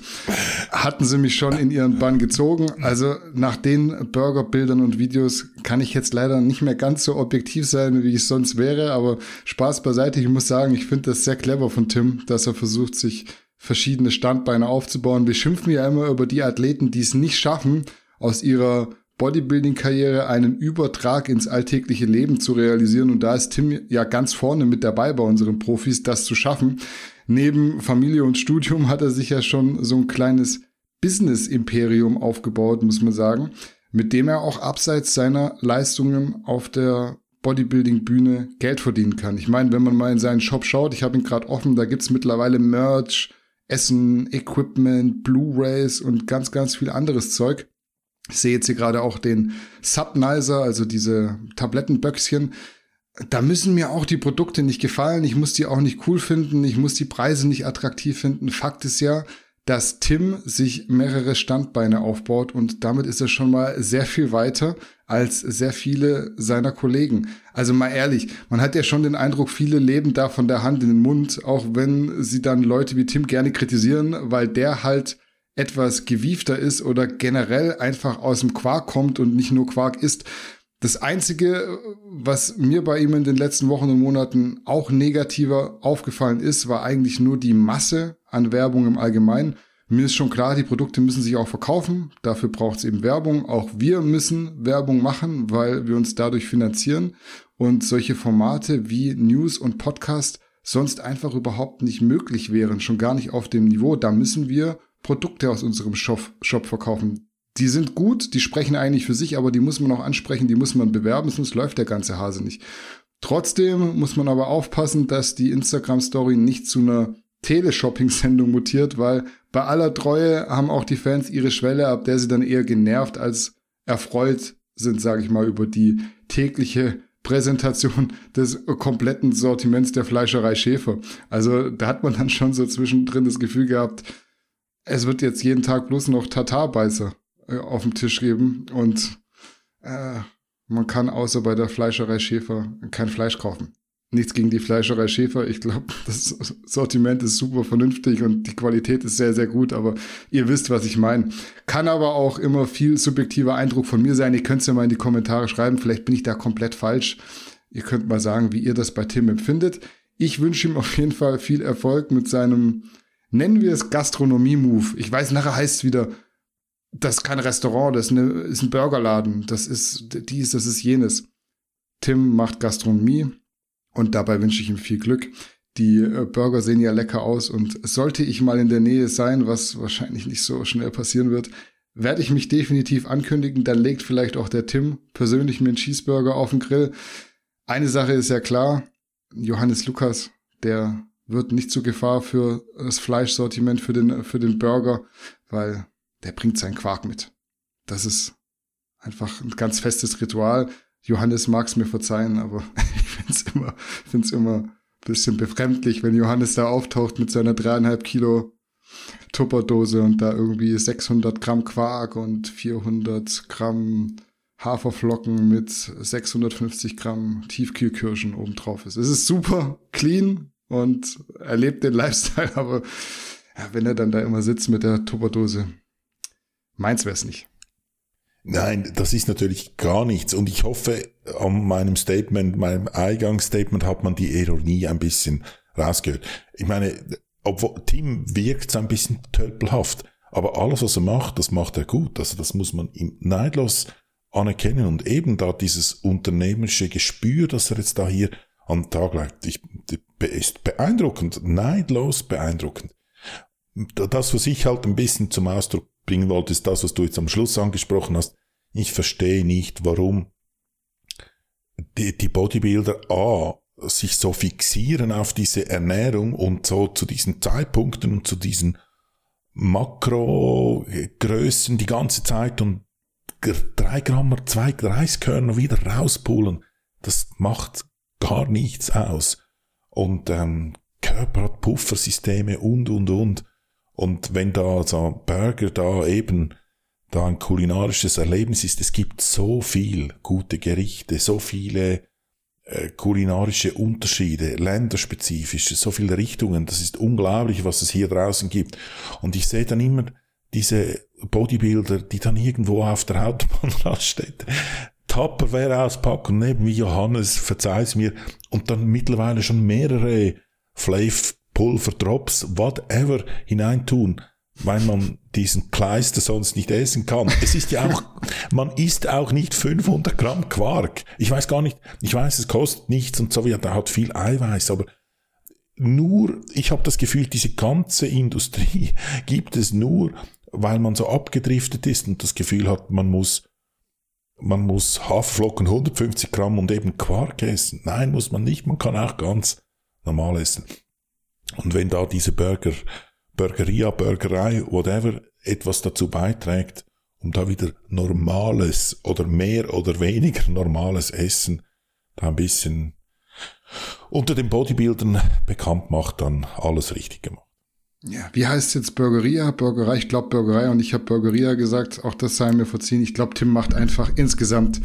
hatten sie mich schon in ihren Bann gezogen. Also nach den Burgerbildern und Videos kann ich jetzt leider nicht mehr ganz so objektiv sein, wie ich sonst wäre. Aber Spaß beiseite. Ich muss sagen, ich finde das sehr clever von Tim, dass er versucht, sich verschiedene Standbeine aufzubauen. Wir schimpfen ja immer über die Athleten, die es nicht schaffen, aus ihrer Bodybuilding-Karriere einen Übertrag ins alltägliche Leben zu realisieren. Und da ist Tim ja ganz vorne mit dabei bei unseren Profis, das zu schaffen. Neben Familie und Studium hat er sich ja schon so ein kleines Business-Imperium aufgebaut, muss man sagen, mit dem er auch abseits seiner Leistungen auf der Bodybuilding-Bühne Geld verdienen kann. Ich meine, wenn man mal in seinen Shop schaut, ich habe ihn gerade offen, da gibt's mittlerweile Merch, Essen, Equipment, Blu-rays und ganz, ganz viel anderes Zeug. Ich sehe jetzt hier gerade auch den Subnizer, also diese Tablettenböckschen. Da müssen mir auch die Produkte nicht gefallen. Ich muss die auch nicht cool finden. Ich muss die Preise nicht attraktiv finden. Fakt ist ja, dass Tim sich mehrere Standbeine aufbaut und damit ist er schon mal sehr viel weiter als sehr viele seiner Kollegen. Also mal ehrlich, man hat ja schon den Eindruck, viele leben da von der Hand in den Mund, auch wenn sie dann Leute wie Tim gerne kritisieren, weil der halt etwas gewiefter ist oder generell einfach aus dem Quark kommt und nicht nur Quark ist. Das Einzige, was mir bei ihm in den letzten Wochen und Monaten auch negativer aufgefallen ist, war eigentlich nur die Masse an Werbung im Allgemeinen. Mir ist schon klar, die Produkte müssen sich auch verkaufen. Dafür braucht es eben Werbung. Auch wir müssen Werbung machen, weil wir uns dadurch finanzieren. Und solche Formate wie News und Podcast sonst einfach überhaupt nicht möglich wären, schon gar nicht auf dem Niveau. Da müssen wir Produkte aus unserem Shop, Shop verkaufen. Die sind gut, die sprechen eigentlich für sich, aber die muss man auch ansprechen, die muss man bewerben, sonst läuft der ganze Hase nicht. Trotzdem muss man aber aufpassen, dass die Instagram-Story nicht zu einer Teleshopping-Sendung mutiert, weil bei aller Treue haben auch die Fans ihre Schwelle, ab der sie dann eher genervt als erfreut sind, sage ich mal, über die tägliche Präsentation des kompletten Sortiments der Fleischerei Schäfer. Also da hat man dann schon so zwischendrin das Gefühl gehabt, es wird jetzt jeden Tag bloß noch Tatarbeißer äh, auf dem Tisch geben und äh, man kann außer bei der Fleischerei Schäfer kein Fleisch kaufen. Nichts gegen die Fleischerei Schäfer. Ich glaube, das Sortiment ist super vernünftig und die Qualität ist sehr, sehr gut, aber ihr wisst, was ich meine. Kann aber auch immer viel subjektiver Eindruck von mir sein. Ihr könnt es ja mal in die Kommentare schreiben. Vielleicht bin ich da komplett falsch. Ihr könnt mal sagen, wie ihr das bei Tim empfindet. Ich wünsche ihm auf jeden Fall viel Erfolg mit seinem, nennen wir es Gastronomie-Move. Ich weiß, nachher heißt es wieder, das ist kein Restaurant, das ist, eine, ist ein Burgerladen, das ist dies, das ist jenes. Tim macht Gastronomie und dabei wünsche ich ihm viel Glück. Die äh, Burger sehen ja lecker aus und sollte ich mal in der Nähe sein, was wahrscheinlich nicht so schnell passieren wird, werde ich mich definitiv ankündigen. Dann legt vielleicht auch der Tim persönlich mir einen Cheeseburger auf den Grill. Eine Sache ist ja klar, Johannes Lukas, der wird nicht zur Gefahr für das Fleischsortiment für den, für den Burger, weil der bringt seinen Quark mit. Das ist einfach ein ganz festes Ritual. Johannes mag es mir verzeihen, aber ich finde es immer, find's immer ein bisschen befremdlich, wenn Johannes da auftaucht mit seiner dreieinhalb Kilo Tupperdose und da irgendwie 600 Gramm Quark und 400 Gramm Haferflocken mit 650 Gramm Tiefkühlkirschen obendrauf ist. Es ist super clean und er lebt den Lifestyle, aber ja, wenn er dann da immer sitzt mit der Tupperdose, Meins wäre es nicht. Nein, das ist natürlich gar nichts. Und ich hoffe, an meinem Statement, meinem Eingangsstatement hat man die Ironie ein bisschen rausgehört. Ich meine, obwohl Tim wirkt ein bisschen tölpelhaft, aber alles, was er macht, das macht er gut. Also das muss man ihm neidlos anerkennen und eben da dieses unternehmerische Gespür, das er jetzt da hier den Tag legt, ich, ist beeindruckend, neidlos beeindruckend. Das, was ich halt ein bisschen zum Ausdruck bringen wollte, ist das, was du jetzt am Schluss angesprochen hast. Ich verstehe nicht, warum die, die Bodybuilder A sich so fixieren auf diese Ernährung und so zu diesen Zeitpunkten und zu diesen Makrogrößen die ganze Zeit und drei Gramm, zwei Reiskörner wieder rauspulen. Das macht gar nichts aus. Und ähm, Körper hat Puffersysteme und, und, und. Und wenn da so Burger da eben da ein kulinarisches Erlebnis ist, es gibt so viel gute Gerichte, so viele äh, kulinarische Unterschiede, länderspezifische, so viele Richtungen, das ist unglaublich, was es hier draußen gibt. Und ich sehe dann immer diese Bodybuilder, die dann irgendwo auf der Autobahnraststätte Tupperware auspacken, neben wie Johannes, verzeih's mir, und dann mittlerweile schon mehrere Flav Pulver, Drops, whatever hineintun, weil man diesen Kleister sonst nicht essen kann. Es ist ja auch, man isst auch nicht 500 Gramm Quark. Ich weiß gar nicht, ich weiß, es kostet nichts und so, ja, da hat viel Eiweiß, aber nur, ich habe das Gefühl, diese ganze Industrie gibt es nur, weil man so abgedriftet ist und das Gefühl hat, man muss man muss Haferflocken 150 Gramm und eben Quark essen. Nein, muss man nicht. Man kann auch ganz normal essen. Und wenn da diese Burger, Burgeria, Burgerei, whatever, etwas dazu beiträgt, um da wieder normales oder mehr oder weniger normales Essen da ein bisschen unter den Bodybuildern bekannt macht, dann alles richtig gemacht. Ja, wie heißt jetzt Burgeria? Burgerei, ich glaube Burgerei und ich habe Burgeria gesagt, auch das sei mir verziehen. Ich glaube, Tim macht einfach insgesamt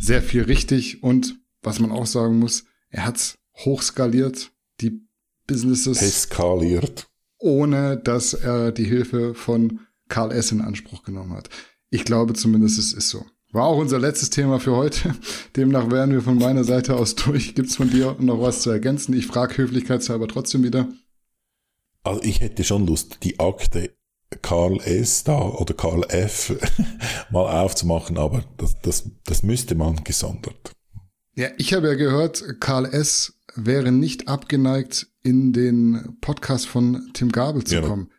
sehr viel richtig und was man auch sagen muss, er hat's hochskaliert. Die Businesses eskaliert, ohne dass er die Hilfe von Karl S. in Anspruch genommen hat. Ich glaube zumindest, es ist so. War auch unser letztes Thema für heute. Demnach wären wir von meiner Seite aus durch. Gibt's von dir noch was zu ergänzen? Ich frage höflichkeitshalber trotzdem wieder. Also ich hätte schon Lust, die Akte Karl S. da oder Karl F. mal aufzumachen, aber das, das, das müsste man gesondert. Ja, ich habe ja gehört, Karl S. wäre nicht abgeneigt, in den Podcast von Tim Gabel zu ja. kommen.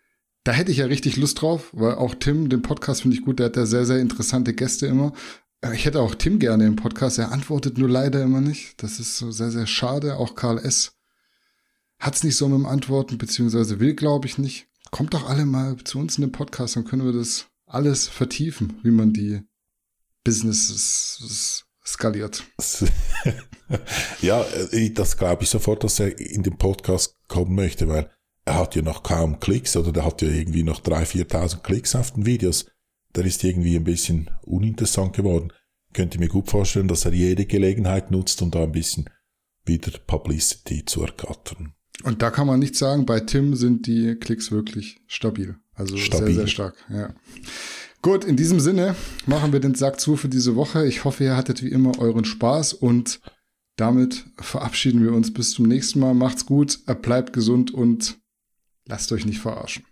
Da hätte ich ja richtig Lust drauf, weil auch Tim, den Podcast finde ich gut, der hat da sehr, sehr interessante Gäste immer. Äh, ich hätte auch Tim gerne im Podcast, er antwortet nur leider immer nicht. Das ist so sehr, sehr schade. Auch Karl S. hat es nicht so mit dem Antworten, beziehungsweise will, glaube ich, nicht. Kommt doch alle mal zu uns in den Podcast, dann können wir das alles vertiefen, wie man die Business skaliert. ja, äh, das glaube ich sofort, dass er in den Podcast kommen möchte, weil er hat ja noch kaum Klicks oder der hat ja irgendwie noch 3.000, 4.000 Klicks auf den Videos. Der ist irgendwie ein bisschen uninteressant geworden. Könnte mir gut vorstellen, dass er jede Gelegenheit nutzt, um da ein bisschen wieder Publicity zu ergattern. Und da kann man nicht sagen, bei Tim sind die Klicks wirklich stabil. Also stabil. sehr, sehr stark, ja. Gut, in diesem Sinne machen wir den Sack zu für diese Woche. Ich hoffe, ihr hattet wie immer euren Spaß und damit verabschieden wir uns bis zum nächsten Mal. Macht's gut, bleibt gesund und lasst euch nicht verarschen.